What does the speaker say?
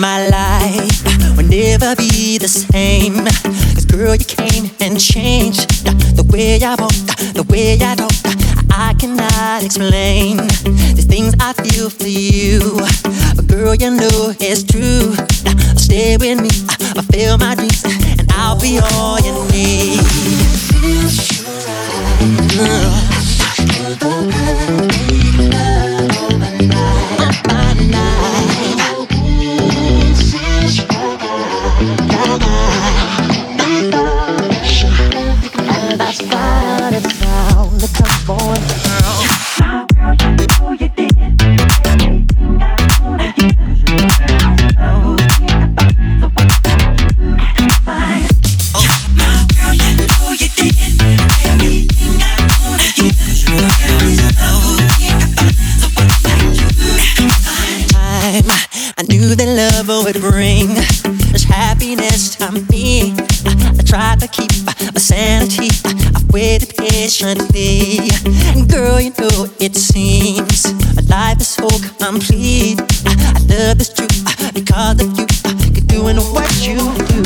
life will never be the same. Cause girl, you came and changed the way I walk, the way I talk. I cannot explain the things I feel for you. But girl, you know it's true. Stay with me, fulfill my dreams, and I'll be all you need. Would bring such happiness to me. I, I tried to keep my sanity. I waited patiently. And girl, you know it seems life is so complete. I, I love this truth because of you. Keep doing what you do.